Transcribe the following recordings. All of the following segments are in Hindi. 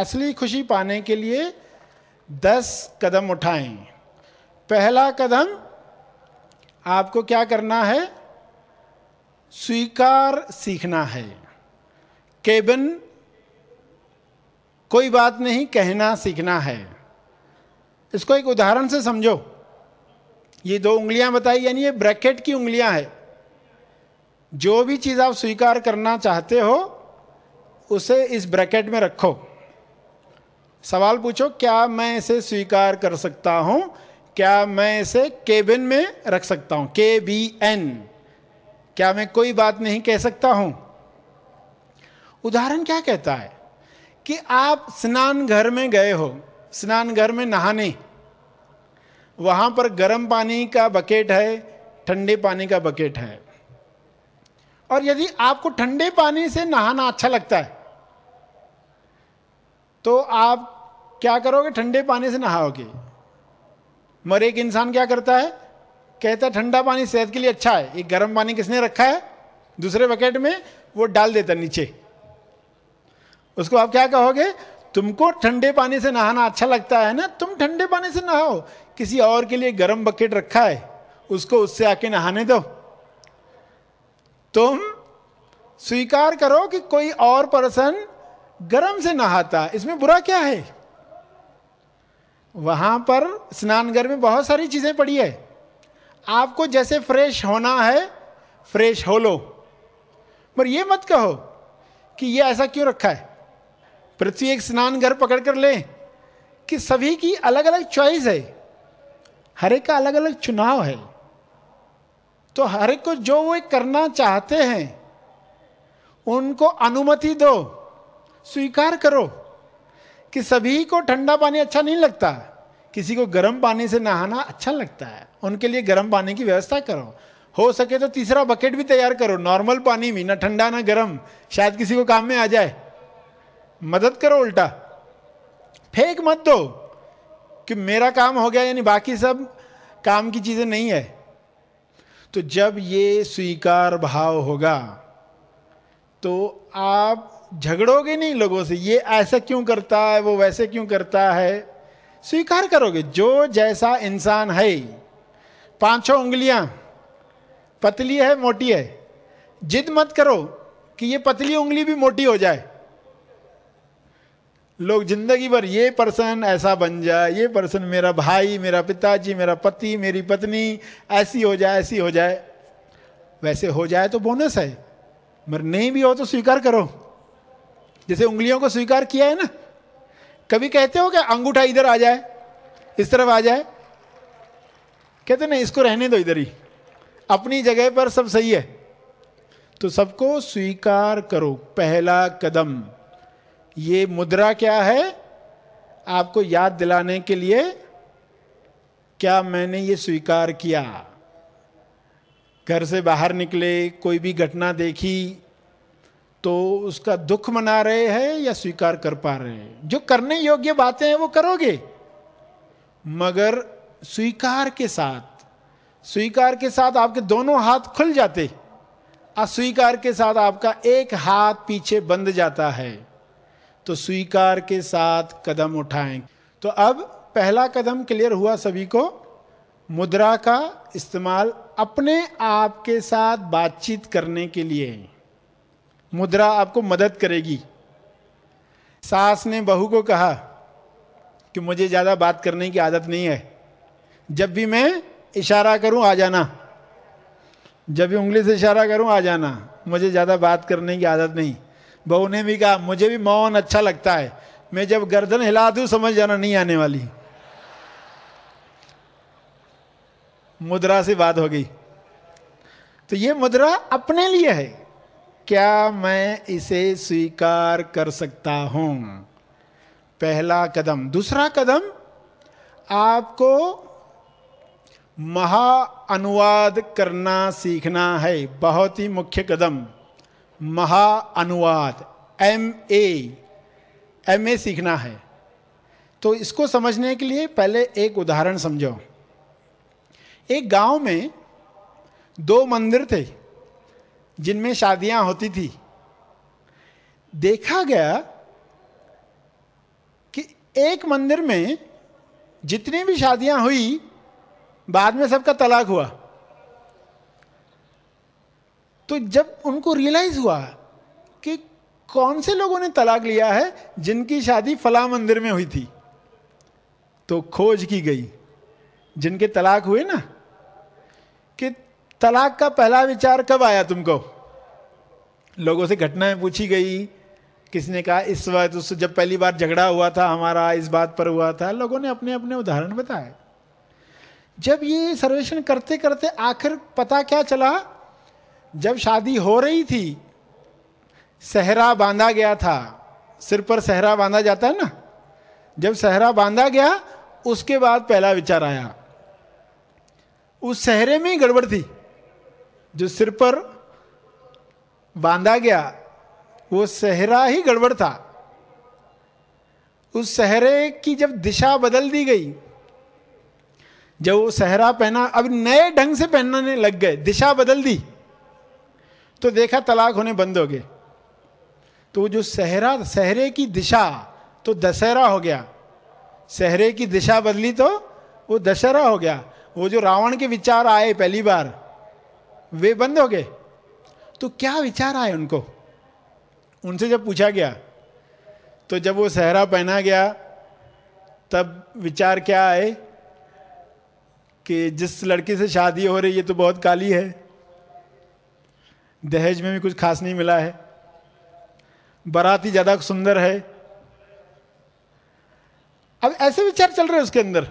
असली खुशी पाने के लिए दस कदम उठाएँ। पहला कदम आपको क्या करना है? स्वीकार सीखना है। केबिन कोई बात नहीं, कहना सीखना है। इसको एक उदाहरण से समझो। ये दो उंगलियाँ बताई, यानी ये ब्रैकेट की उंगलियाँ है। जो भी चीज़ आप स्वीकार करना चाहते हो, उसे इस ब्रैकेट में रखो। सवाल पूछो, क्या मैं इसे स्वीकार कर सकता हूँ? क्या मैं इसे केबिन में रख सकता हूँ? के बी एन क्या मैं कोई बात नहीं कह सकता हूँ? उदाहरण क्या कहता है कि आप स्नान घर में गए हो, स्नान घर में नहाने। वहाँ पर गर्म पानी का बकेट है, ठंडे पानी का बकेट है। और यदि आपको ठंडे पानी से नहाना अच्छा लगता है तो आप क्या करोगे? ठंडे पानी से नहाओगे। मर एक इंसान क्या करता है? कहता है, ठंडा पानी सेहत के लिए अच्छा है। एक गर्म पानी किसने रखा है? दूसरे बकेट में वो डाल देता नीचे। उसको आप क्या कहोगे? तुमको ठंडे पानी से नहाना अच्छा लगता है ना? तुम ठंडे पानी से नहाओ। किसी और के लिए गर्म बकेट रखा है, उसको उससे आके नहाने दो। तुम स्वीकार करो कि कोई और पर्सन गर्म से नहाता इसमें बुरा क्या है? वहाँ पर स्नानगर में बहुत सारी चीज़ें पड़ी है। आपको जैसे फ्रेश होना है, फ्रेश हो लो। पर ये मत कहो कि ये ऐसा क्यों रखा है? पृथ्वी एक स्नान घर पकड़ कर ले कि सभी की अलग अलग चॉइस है। हर एक का अलग अलग चुनाव है। तो हर एक को जो वो करना चाहते हैं, उनको अनुमति दो, स्वीकार करो। कि सभी को ठंडा पानी अच्छा नहीं लगता। किसी को गर्म पानी से नहाना अच्छा लगता है। उनके लिए गर्म पानी की व्यवस्था करो। हो सके तो तीसरा बकेट भी तैयार करो। नॉर्मल पानी भी, ना ठंडा, ना गर्म। शायद किसी को काम में आ जाए। मदद करो उल्टा। फेंक मत दो कि मेरा काम हो गया, यानी बाकी सब काम की चीज़ें नहीं है। तो जब ये स्वीकार भाव होगा तो आप झगड़ोगे नहीं लोगों से, ये ऐसा क्यों करता है, वो वैसे क्यों करता है? स्वीकार करोगे, जो जैसा इंसान है। पाँचों उंगलियाँ, पतली है, मोटी है। जिद मत करो कि ये पतली उंगली भी मोटी हो जाए। लोग ज़िंदगी भर, ये पर्सन ऐसा बन जाए ये पर्सन मेरा भाई, मेरा पिताजी, मेरा पति, मेरी पत्नी, ऐसी हो जाए, ऐसी हो जाए। वैसे हो जाए तो बोनस है। मगर नहीं भी हो तो स्वीकार करो। जैसे उंगलियों को स्वीकार किया है ना, कभी कहते हो कि अंगूठा इधर आ जाए, इस तरफ़ आ जाए? कहते, नहीं, इसको रहने दो इधर ही। अपनी जगह पर सब सही है। तो सबको स्वीकार करो, पहला कदम। ये मुद्रा क्या है? आपको याद दिलाने के लिए क्या मैंने ये स्वीकार किया? घर से बाहर निकले, कोई भी घटना देखी तो उसका दुख मना रहे हैं या स्वीकार कर पा रहे हैं? जो करने योग्य बातें हैं वो करोगे। मगर स्वीकार के साथ, स्वीकार के साथ आपके दोनों हाथ खुल जाते, अस्वीकार के साथ आपका एक हाथ पीछे बंद जाता है तो स्वीकार के साथ कदम उठाएँ। तो अब पहला कदम क्लियर हुआ सभी को, मुद्रा का इस्तेमाल अपने आप के साथ बातचीत करने के लिए मुद्रा आपको मदद करेगी। सास ने बहू को कहा कि मुझे ज़्यादा बात करने की आदत नहीं है। जब भी मैं इशारा करूँ, आ जाना। जब भी उंगली से इशारा करूँ, आ जाना। मुझे ज़्यादा बात करने की आदत नहीं। बहू ने भी कहा, मुझे भी मौन अच्छा लगता है। मैं जब गर्दन हिला दू, समझ जाना नहीं आने वाली। मुद्रा से बात हो गई। तो ये मुद्रा अपने लिए है। क्या मैं इसे स्वीकार कर सकता हूँ? पहला कदम। दूसरा कदम, आपको महा अनुवाद करना सीखना है। बहुत ही मुख्य कदम। महा अनुवाद। M A. एम ए सीखना है। तो इसको समझने के लिए पहले एक उदाहरण समझो। एक गाँव में दो मंदिर थे, जिनमें शादियाँ होती थी। देखा गया कि एक मंदिर में जितनी भी शादियाँ हुई, बाद में सबका तलाक हुआ। तो जब उनको रियलाइज़ हुआ कि कौन से लोगों ने तलाक लिया है, जिनकी शादी फला मंदिर में हुई थी तो खोज की गई। जिनके तलाक हुए ना तलाक का पहला विचार कब आया तुमको? लोगों से घटनाएँ पूछी गई किसी ने कहा, इस वक्त उस जब पहली बार झगड़ा हुआ था, हमारा इस बात पर हुआ था, लोगों ने अपने अपने उदाहरण बताए। जब ये सर्वेक्षण करते करते आखिर पता क्या चला? जब शादी हो रही थी, सहरा बांधा गया था, सिर पर सहरा बांधा जाता है ना? जब सहरा बांधा गया, उसके बाद पहला विचार आया। उस सहरे में ही गड़बड़ थी। जो सिर पर बांधा गया, वो सहरा ही गड़बड़ था। उस सहरे की जब दिशा बदल दी गई, जब वो सहरा पहना, अब नए ढंग से पहनने लग गए, दिशा बदल दी तो देखा तलाक होने बंद हो गए। तो जो सहरा, सहरे की दिशा तो दशहरा हो गया। सहरे की दिशा बदली तो वो दशहरा हो गया। वो जो रावण के विचार आए पहली बार वे बंद हो गए। तो क्या विचार आए उनको? उनसे जब पूछा गया तो जब वो सहरा पहना गया, तब विचार क्या आए कि जिस लड़की से शादी हो रही है तो बहुत काली है। दहेज में भी कुछ खास नहीं मिला है। बाराती ज़्यादा सुंदर है। अब ऐसे विचार चल रहे हैं उसके अंदर।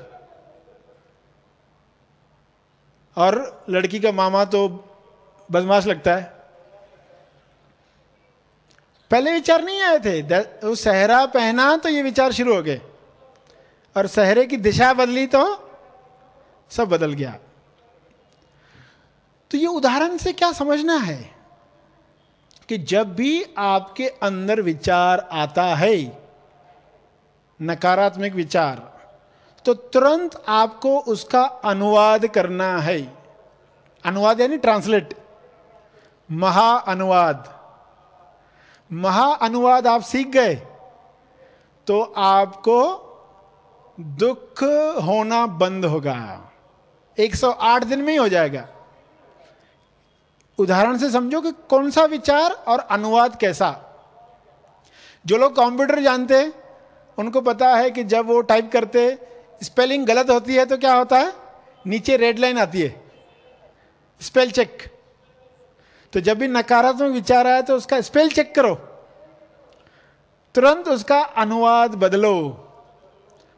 और लड़की का मामा तो बदमाश लगता है। पहले विचार नहीं आए थे। वो सहरा पहना तो ये विचार शुरू हो गए। और सहरे की दिशा बदली तो सब बदल गया। तो ये उदाहरण से क्या समझना है कि जब भी आपके अंदर विचार आता है, नकारात्मक विचार तो तुरंत आपको उसका अनुवाद करना है। अनुवाद यानी ट्रांसलेट। महा अनुवाद। महा अनुवाद आप सीख गए तो आपको दुख होना बंद होगा। 108 दिन में ही हो जाएगा। उदाहरण से समझो कि कौन सा विचार और अनुवाद कैसा। जो लोग कंप्यूटर जानते हैं, उनको पता है कि जब वो टाइप करते, स्पेलिंग गलत होती है तो क्या होता है? नीचे रेड लाइन आती है। Spell check. तो जब भी नकारात्मक विचार आए तो उसका स्पेल चेक करो। तुरंत उसका अनुवाद बदलो।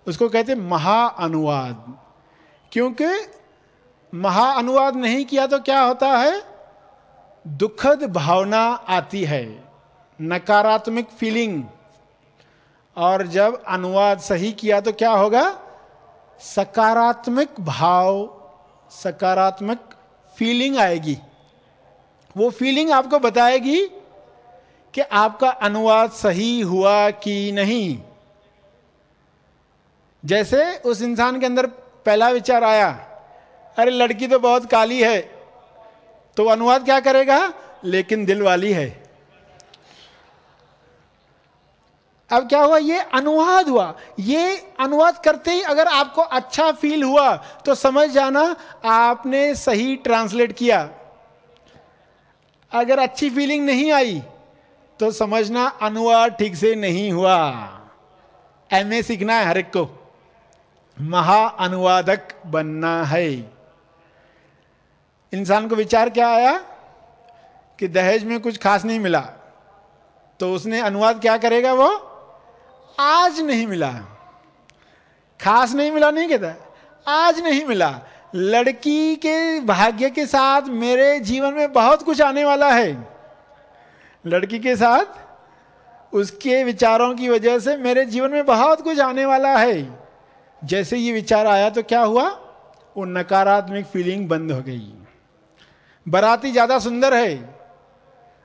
उसको कहते महा अनुवाद क्योंकि महा अनुवाद नहीं किया तो क्या होता है? दुखद भावना आती है, नकारात्मक फीलिंग और जब अनुवाद सही किया तो क्या होगा? सकारात्मक भाव, सकारात्मक फीलिंग आएगी। वो फीलिंग आपको बताएगी कि आपका अनुवाद सही हुआ कि नहीं। जैसे उस इंसान के अंदर पहला विचार आया, अरे लड़की तो बहुत काली है तो अनुवाद क्या करेगा? लेकिन दिल वाली है। अब क्या हुआ? ये अनुवाद हुआ। ये अनुवाद करते ही अगर आपको अच्छा फील हुआ तो समझ जाना आपने सही ट्रांसलेट किया। अगर अच्छी फीलिंग नहीं आई तो समझना अनुवाद ठीक से नहीं हुआ। एमए सीखना है हर एक को। महा अनुवादक बनना है। इंसान को विचार क्या आया? कि दहेज में कुछ खास नहीं मिला। तो उसने अनुवाद क्या करेगा वो? आज नहीं मिला। खास नहीं मिला, नहीं कहता। आज नहीं मिला। लड़की के भाग्य के साथ मेरे जीवन में बहुत कुछ आने वाला है। लड़की के साथ उसके विचारों की वजह से मेरे जीवन में बहुत कुछ आने वाला है। जैसे ये विचार आया तो क्या हुआ? वो नकारात्मक फीलिंग बंद हो गई। बराती ज़्यादा सुंदर है।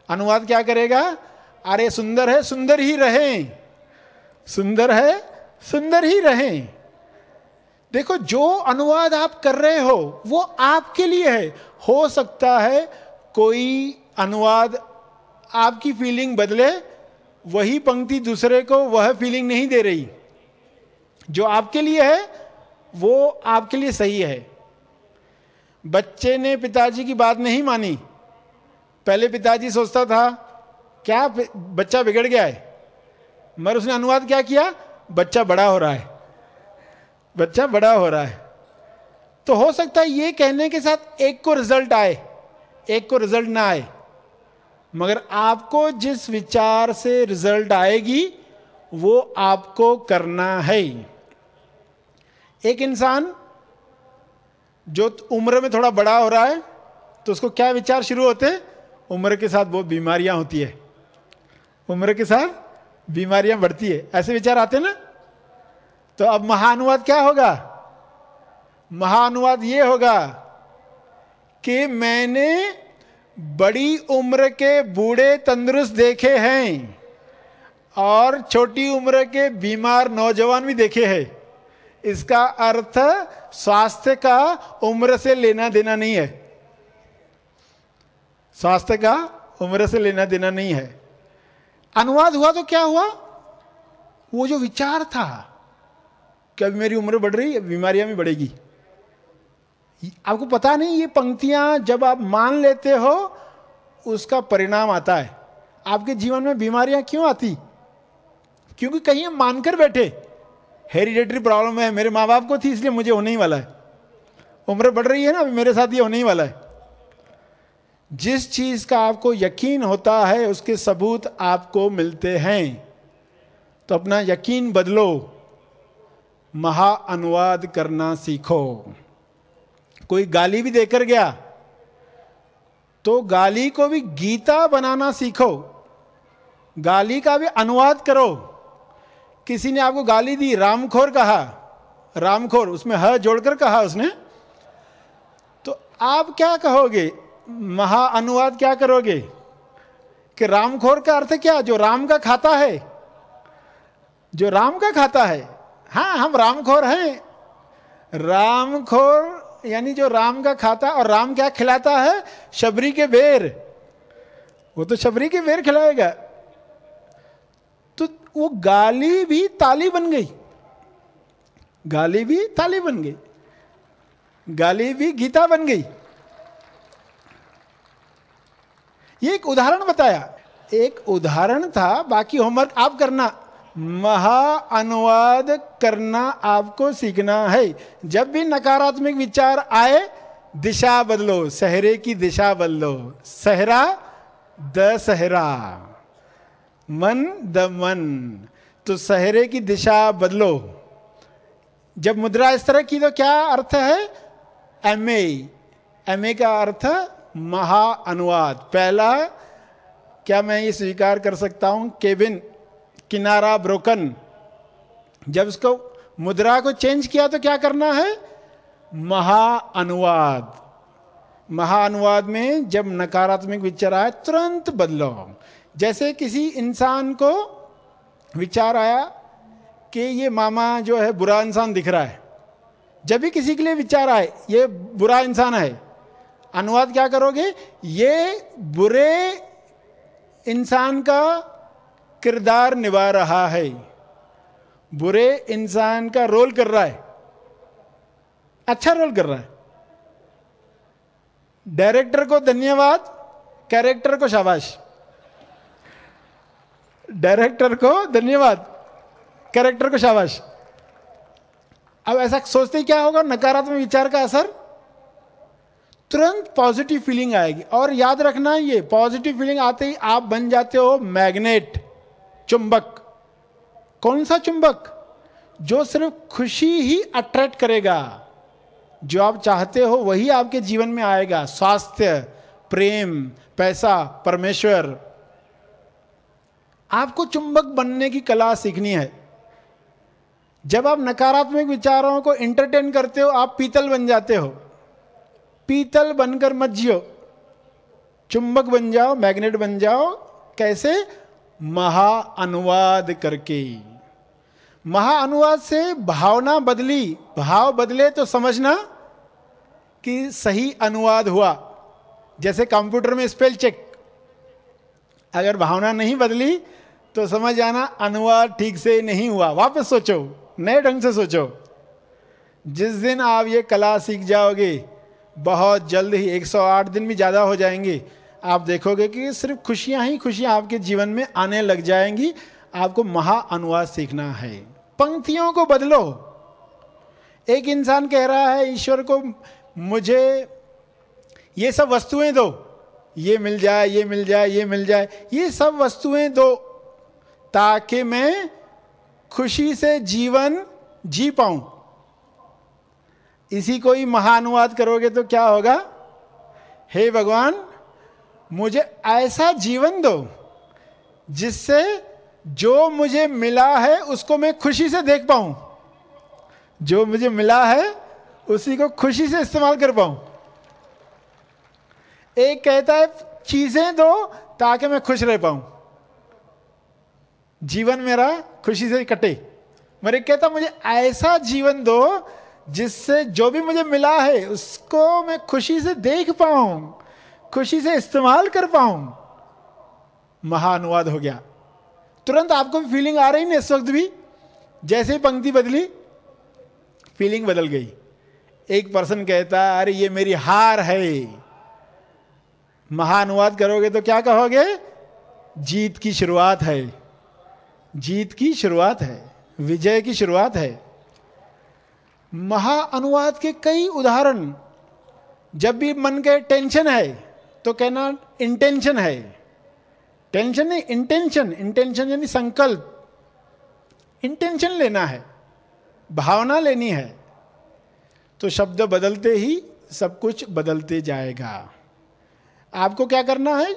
अनुवाद क्या करेगा? अरे सुंदर है, सुंदर ही रहें। सुंदर है, सुंदर ही रहे। देखो, जो अनुवाद आप कर रहे हो, वो आपके लिए है। हो सकता है कोई अनुवाद आपकी फीलिंग बदले, वही पंक्ति दूसरे को वह फीलिंग नहीं दे रही। जो आपके लिए है, वो आपके लिए सही है। बच्चे ने पिताजी की बात नहीं मानी। पहले पिताजी सोचता था, क्या बच्चा बिगड़ गया है? मगर उसने अनुवाद क्या किया? बच्चा बड़ा हो रहा है। बच्चा बड़ा हो रहा है। तो हो सकता है ये कहने के साथ एक को रिज़ल्ट आए, एक को रिज़ल्ट ना आए। मगर आपको जिस विचार से रिज़ल्ट आएगी, वो आपको करना है। एक इंसान जो उम्र में थोड़ा बड़ा हो रहा है तो उसको क्या विचार शुरू होते हैं? उम्र के साथ बहुत बीमारियाँ होती है। उम्र के साथ बीमारियाँ बढ़ती है। ऐसे विचार आते हैं ना? तो अब महानुवाद क्या होगा? महानुवाद ये होगा कि मैंने बड़ी उम्र के बूढ़े तंदुरुस्त देखे हैं और छोटी उम्र के बीमार नौजवान भी देखे हैं। इसका अर्थ स्वास्थ्य का उम्र से लेना देना नहीं है। स्वास्थ्य का उम्र से लेना देना नहीं है। अनुवाद हुआ तो क्या हुआ? वो जो विचार था कि अभी मेरी उम्र बढ़ रही है, बीमारियाँ भी बढ़ेगी। आपको पता नहीं, ये पंक्तियाँ जब आप मान लेते हो, उसका परिणाम आता है। आपके जीवन में बीमारियाँ क्यों आती? क्योंकि कहीं हम मानकर बैठे, हेरिडेटरी प्रॉब्लम है, मेरे माँ बाप को थी, इसलिए मुझे होने ही वाला है। उम्र बढ़ रही है ना मेरे साथ ये होने ही वाला है। जिस चीज़ का आपको यकीन होता है, उसके सबूत आपको मिलते हैं। तो अपना यकीन बदलो। महा अनुवाद करना सीखो। कोई गाली भी देकर गया तो गाली को भी गीता बनाना सीखो। गाली का भी अनुवाद करो। किसी ने आपको गाली दी, रामखोर कहा, रामखोर, उसमें ह जोड़कर कहा उसने तो आप क्या कहोगे? महा अनुवाद क्या करोगे? कि रामखोर का अर्थ क्या? जो राम का खाता है, जो राम का खाता है हाँ हम रामखोर हैं। रामखोर, यानी जो राम का खाता और राम क्या खिलाता है? शबरी के बेर। वो तो शबरी के बेर खिलाएगा। तो वो गाली भी ताली बन गई। गाली भी ताली बन गई। गाली भी गीता बन गई। ये एक उदाहरण बताया। एक उदाहरण था, बाकी होमवर्क आप करना। महा अनुवाद करना आपको सीखना है। जब भी नकारात्मक विचार आए, दिशा बदलो, सहरे की दिशा बदलो। सहरा, द सहरा। मन, द मन। तो सहरे की दिशा बदलो। जब मुद्रा इस तरह की तो क्या अर्थ है? एम एम का अर्थ महा अनुवाद। पहला, क्या मैं ये स्वीकार कर सकता हूँ? केबिन किनारा ब्रोकन जब उसको मुद्रा को चेंज किया तो क्या करना है? महा अनुवाद। महा अनुवाद में जब नकारात्मक विचार आए तुरंत बदलो। जैसे किसी इंसान को विचार आया कि ये मामा जो है, बुरा इंसान दिख रहा है। जब भी किसी के लिए विचार आए, ये बुरा इंसान है। अनुवाद क्या करोगे? ये बुरे इंसान का किरदार निभा रहा है। बुरे इंसान का रोल कर रहा है। अच्छा रोल कर रहा है। डायरेक्टर को धन्यवाद, कैरेक्टर को शाबाश। डायरेक्टर को धन्यवाद, कैरेक्टर को शाबाश। अब ऐसा सोचते क्या होगा, नकारात्मक विचार का असर? तुरंत पॉजिटिव फीलिंग आएगी। और याद रखना ये, पॉजिटिव फीलिंग आते ही आप बन जाते हो मैग्नेट। चुंबक। कौन सा चुंबक? जो सिर्फ़ खुशी ही अट्रैक्ट करेगा। जो आप चाहते हो वही आपके जीवन में आएगा। स्वास्थ्य, प्रेम, पैसा, परमेश्वर। आपको चुंबक बनने की कला सीखनी है। जब आप नकारात्मक विचारों को एंटरटेन करते हो, आप पीतल बन जाते हो। पीतल बनकर मत जियो। चुंबक बन जाओ मैग्नेट बन जाओ। कैसे? महा अनुवाद करके महा अनुवाद से भावना बदली। भाव बदले तो समझना कि सही अनुवाद हुआ। जैसे कंप्यूटर में स्पेल चेक अगर भावना नहीं बदली तो समझ आना अनुवाद ठीक से नहीं हुआ। वापस सोचो, नए ढंग से सोचो। जिस दिन आप ये कला सीख जाओगे, बहुत जल्द ही 108 दिन भी ज़्यादा हो जाएँगे। आप देखोगे कि सिर्फ़ खुशियाँ ही खुशियाँ आपके जीवन में आने लग जाएँगी। आपको महा अनुवाद सीखना है। पंक्तियों को बदलो। एक इंसान कह रहा है, ईश्वर को मुझे ये सब वस्तुएँ दो। ये मिल जाए, ये मिल जाए, ये मिल जाए। ये सब वस्तुएँ दो ताकि मैं खुशी से जीवन जी पाऊँ। इसी को ही महानुवाद करोगे तो क्या होगा? हे भगवान मुझे ऐसा जीवन दो, जिससे जो मुझे मिला है, उसको मैं खुशी से देख पाऊँ। जो मुझे मिला है, उसी को खुशी से इस्तेमाल कर पाऊँ। एक कहता है, चीज़ें दो ताकि मैं खुश रह पाऊँ। जीवन मेरा खुशी से कटे। मेरे कहता मुझे ऐसा जीवन दो, जिससे जो भी मुझे मिला है, उसको मैं खुशी से देख पाऊँ। खुशी से इस्तेमाल कर पाऊँ। महानुवाद हो गया। तुरंत आपको भी फीलिंग आ रही ना इस वक्त भी। जैसे ही पंक्ति बदली फीलिंग बदल गई। एक पर्सन कहता, अरे, ये मेरी हार है। महानुवाद करोगे तो क्या कहोगे? जीत की शुरुआत है। जीत की शुरुआत है। विजय की शुरुआत है। महाअनुवाद के कई उदाहरण, जब भी मन के टेंशन है तो कहना इंटेंशन है टेंशन नहीं इंटेंशन इंटेंशन यानी संकल्प। इंटेंशन लेना है, भावना लेनी है तो शब्द बदलते ही सब कुछ बदलते जाएगा। आपको क्या करना है?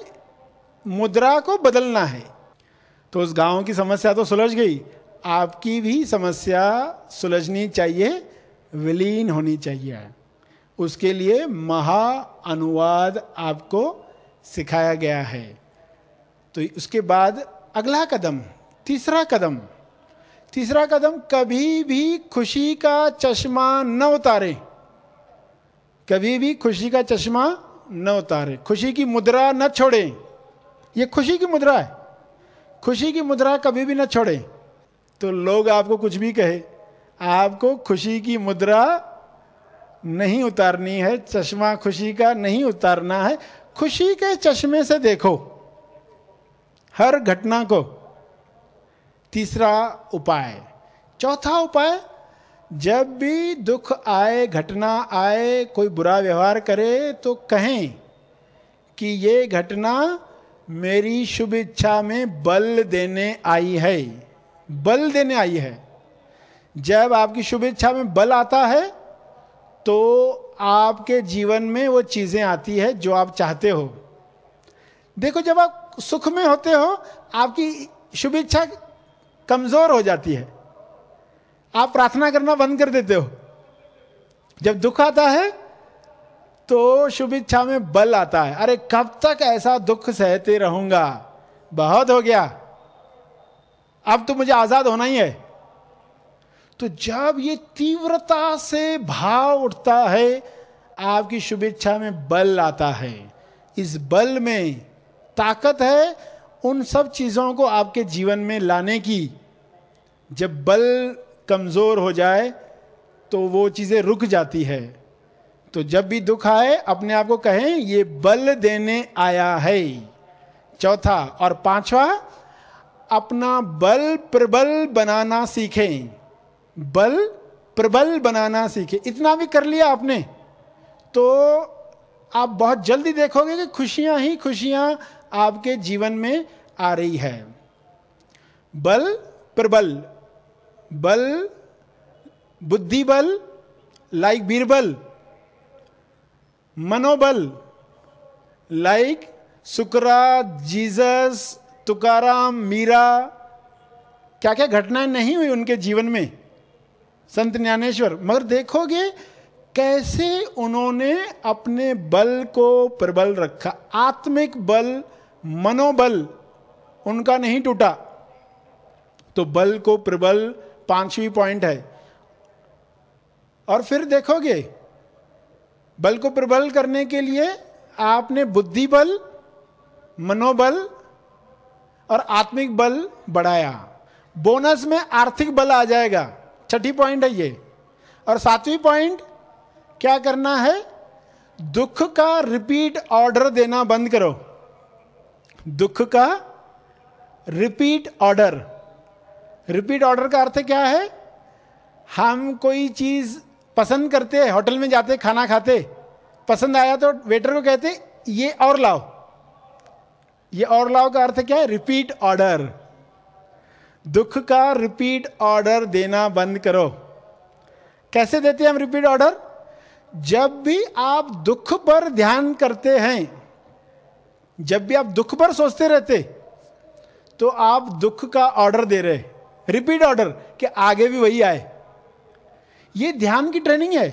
मुद्रा को बदलना है। तो उस गाँव की समस्या तो सुलझ गई। आपकी भी समस्या सुलझनी चाहिए, विलीन होनी चाहिए। उसके लिए महा अनुवाद आपको सिखाया गया है। तो उसके बाद अगला कदम, तीसरा कदम। तीसरा कदम, कभी भी खुशी का चश्मा न उतारे। कभी भी खुशी का चश्मा न उतारे। खुशी की मुद्रा न छोड़े। ये खुशी की मुद्रा है। खुशी की मुद्रा कभी भी न छोड़े। तो लोग आपको कुछ भी कहे, आपको खुशी की मुद्रा नहीं उतारनी है, चश्मा खुशी का नहीं उतारना है। खुशी के चश्मे से देखो, हर घटना को। तीसरा उपाय, चौथा उपाय, जब भी दुख आए, घटना आए, कोई बुरा व्यवहार करे तो कहें कि ये घटना मेरी शुभ इच्छा में बल देने आई है। बल देने आई है। जब आपकी शुभ इच्छा में बल आता है तो आपके जीवन में वो चीज़ें आती है जो आप चाहते हो। देखो, जब आप सुख में होते हो, आपकी शुभ इच्छा कमज़ोर हो जाती है। आप प्रार्थना करना बंद कर देते हो। जब दुख आता है तो शुभ इच्छा में बल आता है। अरे, कब तक ऐसा दुख सहते रहूँगा? बहुत हो गया। अब तो मुझे आज़ाद होना ही है। तो जब ये तीव्रता से भाव उठता है, आपकी शुभेच्छा में बल आता है। इस बल में ताकत है उन सब चीज़ों को आपके जीवन में लाने की। जब बल कमज़ोर हो जाए तो वो चीज़ें रुक जाती है। तो जब भी दुख आए, अपने आप को कहें, ये बल देने आया है। चौथा और पांचवा, अपना बल प्रबल बनाना सीखें। बल, प्रबल बनाना सीखे। इतना भी कर लिया आपने तो आप बहुत जल्दी देखोगे कि खुशियाँ ही खुशियाँ आपके जीवन में आ रही है। बल, प्रबल। बल बुद्धि बल लाइक बीरबल। मनोबल। लाइक सुकरा जीसस, तुकाराम, मीरा। क्या क्या घटनाएँ नहीं हुई उनके जीवन में? संत ज्ञानेश्वर, मगर देखोगे कैसे उन्होंने अपने बल को प्रबल रखा। आत्मिक बल, मनोबल उनका नहीं टूटा। तो बल को प्रबल पांचवी पॉइंट है। और फिर देखोगे, बल को प्रबल करने के लिए आपने बुद्धि बल मनोबल और आत्मिक बल बढ़ाया। बोनस में आर्थिक बल आ जाएगा। छठी पॉइंट है ये। और सातवीं पॉइंट क्या करना है? दुख का रिपीट ऑर्डर देना बंद करो। दुख का रिपीट ऑर्डर रिपीट ऑर्डर का अर्थ क्या है? हम कोई चीज़ पसंद करते हैं होटल में जाते, खाना खाते, पसंद आया तो वेटर को कहते, ये और लाओ। ये और लाओ का अर्थ क्या है? रिपीट ऑर्डर दुख का रिपीट ऑर्डर देना बंद करो। कैसे देते हैं हम रिपीट ऑर्डर जब भी आप दुख पर ध्यान करते हैं, जब भी आप दुख पर सोचते रहते तो आप दुख का ऑर्डर दे रहे। रिपीट ऑर्डर कि आगे भी वही आए। ये ध्यान की ट्रेनिंग है।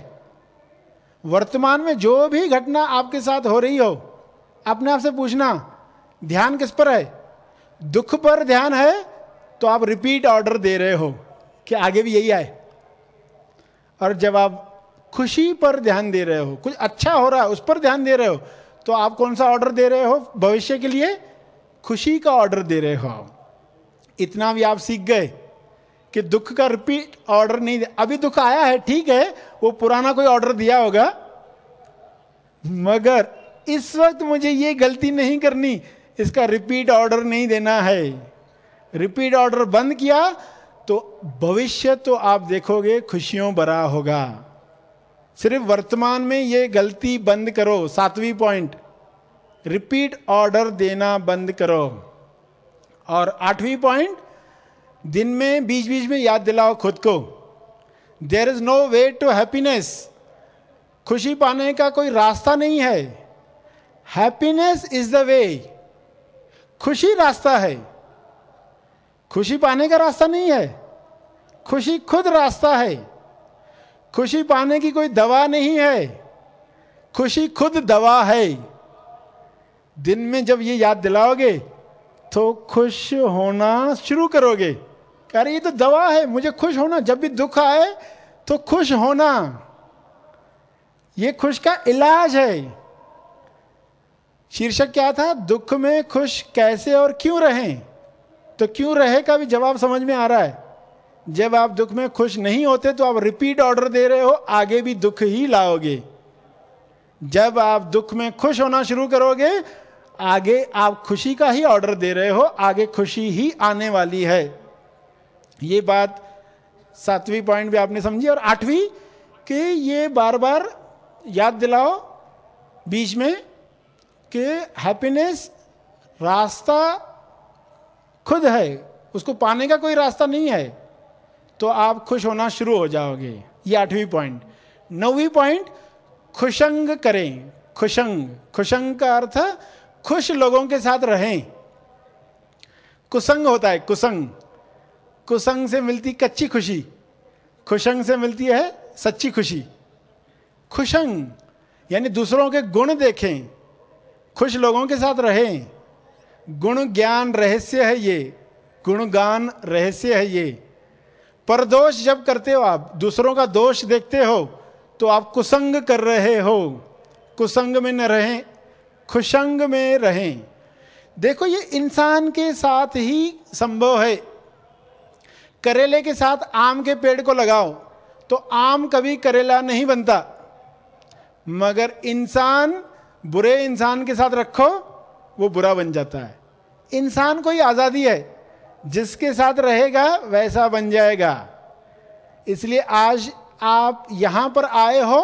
वर्तमान में जो भी घटना आपके साथ हो रही हो, अपने आप से पूछना, ध्यान किस पर है? दुख पर ध्यान है तो आप रिपीट ऑर्डर दे रहे हो कि आगे भी यही आए। और जब आप खुशी पर ध्यान दे रहे हो, कुछ अच्छा हो रहा है, उस पर ध्यान दे रहे हो तो आप कौन सा ऑर्डर दे रहे हो? भविष्य के लिए खुशी का ऑर्डर दे रहे हो इतना भी आप सीख गए कि दुख का रिपीट ऑर्डर नहीं दे अभी दुख आया है, ठीक है, वो पुराना कोई ऑर्डर दिया होगा। मगर इस वक्त मुझे ये गलती नहीं करनी, इसका रिपीट ऑर्डर नहीं देना है। रिपीट ऑर्डर बंद किया तो भविष्य तो आप देखोगे खुशियों भरा होगा। सिर्फ़ वर्तमान में ये गलती बंद करो, सातवीं पॉइंट रिपीट ऑर्डर देना बंद करो। और आठवीं पॉइंट दिन में बीच बीच में याद दिलाओ खुद को। There is no way to happiness खुशी पाने का कोई रास्ता नहीं है। हैप्पीनेस इज़ द वे खुशी रास्ता है। खुशी पाने का रास्ता नहीं है। खुशी खुद रास्ता है। खुशी पाने की कोई दवा नहीं है। खुशी खुद दवा है। दिन में जब ये याद दिलाओगे तो खुश होना शुरू करोगे। अरे ये तो दवा है, मुझे खुश होना, जब भी दुख आए तो खुश होना। ये खुश का इलाज है। शीर्षक क्या था? दुख में खुश कैसे और क्यों रहें? तो क्यों रहे का भी जवाब समझ में आ रहा है? जब आप दुख में खुश नहीं होते तो आप रिपीट ऑर्डर दे रहे हो, आगे भी दुख ही लाओगे। जब आप दुख में खुश होना शुरू करोगे, आगे आप खुशी का ही ऑर्डर दे रहे हो, आगे खुशी ही आने वाली है। ये बात सातवीं पॉइंट भी आपने समझी और आठवीं कि ये बार बार याद दिलाओ, बीच में कि हैप्पीनेस रास्ता खुद है, उसको पाने का कोई रास्ता नहीं है तो आप खुश होना शुरू हो जाओगे। ये आठवीं पॉइंट नौवीं पॉइंट खुशंग करें। खुशंग। खुशंग का अर्थ, खुश लोगों के साथ रहें। कुसंग होता है, कुसंग। कुसंग से मिलती कच्ची खुशी। खुशंग से मिलती है सच्ची खुशी। खुशंग, यानी दूसरों के गुण देखें। खुश लोगों के साथ रहें। गुण ज्ञान रहस्य है ये, गुणगान रहस्य है ये। परदोष जब करते हो आप, दूसरों का दोष देखते हो तो आप कुसंग कर रहे हो। कुसंग में न रहें, खुशंग में रहें। देखो ये इंसान के साथ ही संभव है। करेले के साथ आम के पेड़ को लगाओ तो आम कभी करेला नहीं बनता। मगर इंसान, बुरे इंसान के साथ रखो वो बुरा बन जाता है। इंसान को ही आज़ादी है, जिसके साथ रहेगा वैसा बन जाएगा। इसलिए आज आप यहाँ पर आए हो,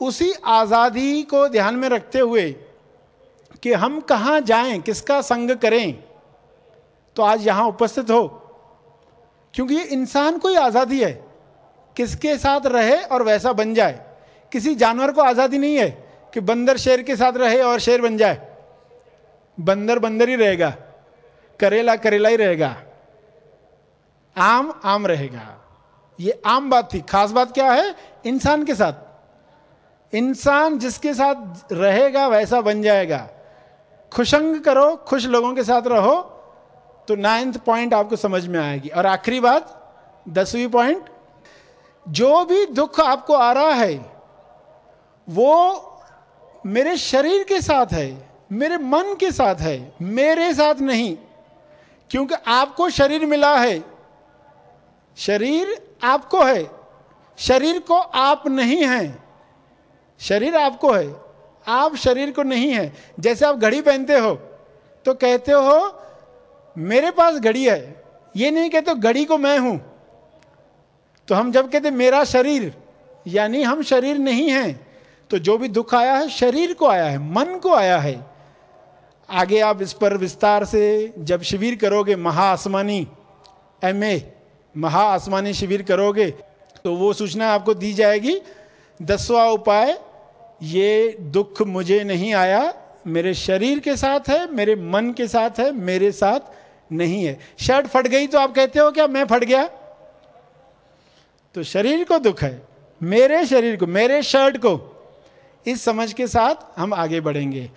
उसी आज़ादी को ध्यान में रखते हुए कि हम कहाँ जाएँ, किसका संग करें तो आज यहाँ उपस्थित हो। क्योंकि इंसान को ही आज़ादी है, किसके साथ रहे और वैसा बन जाए। किसी जानवर को आज़ादी नहीं है कि बंदर शेर के साथ रहे और शेर बन जाए। बंदर बंदर ही रहेगा, करेला करेला ही रहेगा, आम आम रहेगा। ये आम बात थी। खास बात क्या है? इंसान के साथ। इंसान जिसके साथ रहेगा, वैसा बन जाएगा। खुशंग करो, खुश लोगों के साथ रहो तो नाइन्थ पॉइंट आपको समझ में आएगी। और आखिरी बात, दसवीं पॉइंट, जो भी दुख आपको आ रहा है, वो मेरे शरीर के साथ है। मेरे मन के साथ है, मेरे साथ नहीं, क्योंकि आपको शरीर मिला है। शरीर आपको है, शरीर को आप नहीं हैं। शरीर आपको है, आप शरीर को नहीं है। जैसे आप घड़ी पहनते हो तो कहते हो, मेरे पास घड़ी है। ये नहीं कहते घड़ी को मैं हूँ। तो हम जब कहते मेरा शरीर, यानी हम शरीर नहीं हैं तो जो भी दुख आया है, शरीर को आया है, मन को आया है। आगे आप इस पर विस्तार से जब शिविर करोगे महाआसमानी एम ए महाआसमानी शिविर करोगे तो वो सूचना आपको दी जाएगी, दसवा उपाय, ये दुख मुझे नहीं आया, मेरे शरीर के साथ है, मेरे मन के साथ है, मेरे साथ नहीं है। शर्ट फट गई तो आप कहते हो, क्या मैं फट गया? तो शरीर को दुख है, मेरे शरीर को, मेरे शर्ट को, इस समझ के साथ हम आगे बढ़ेंगे।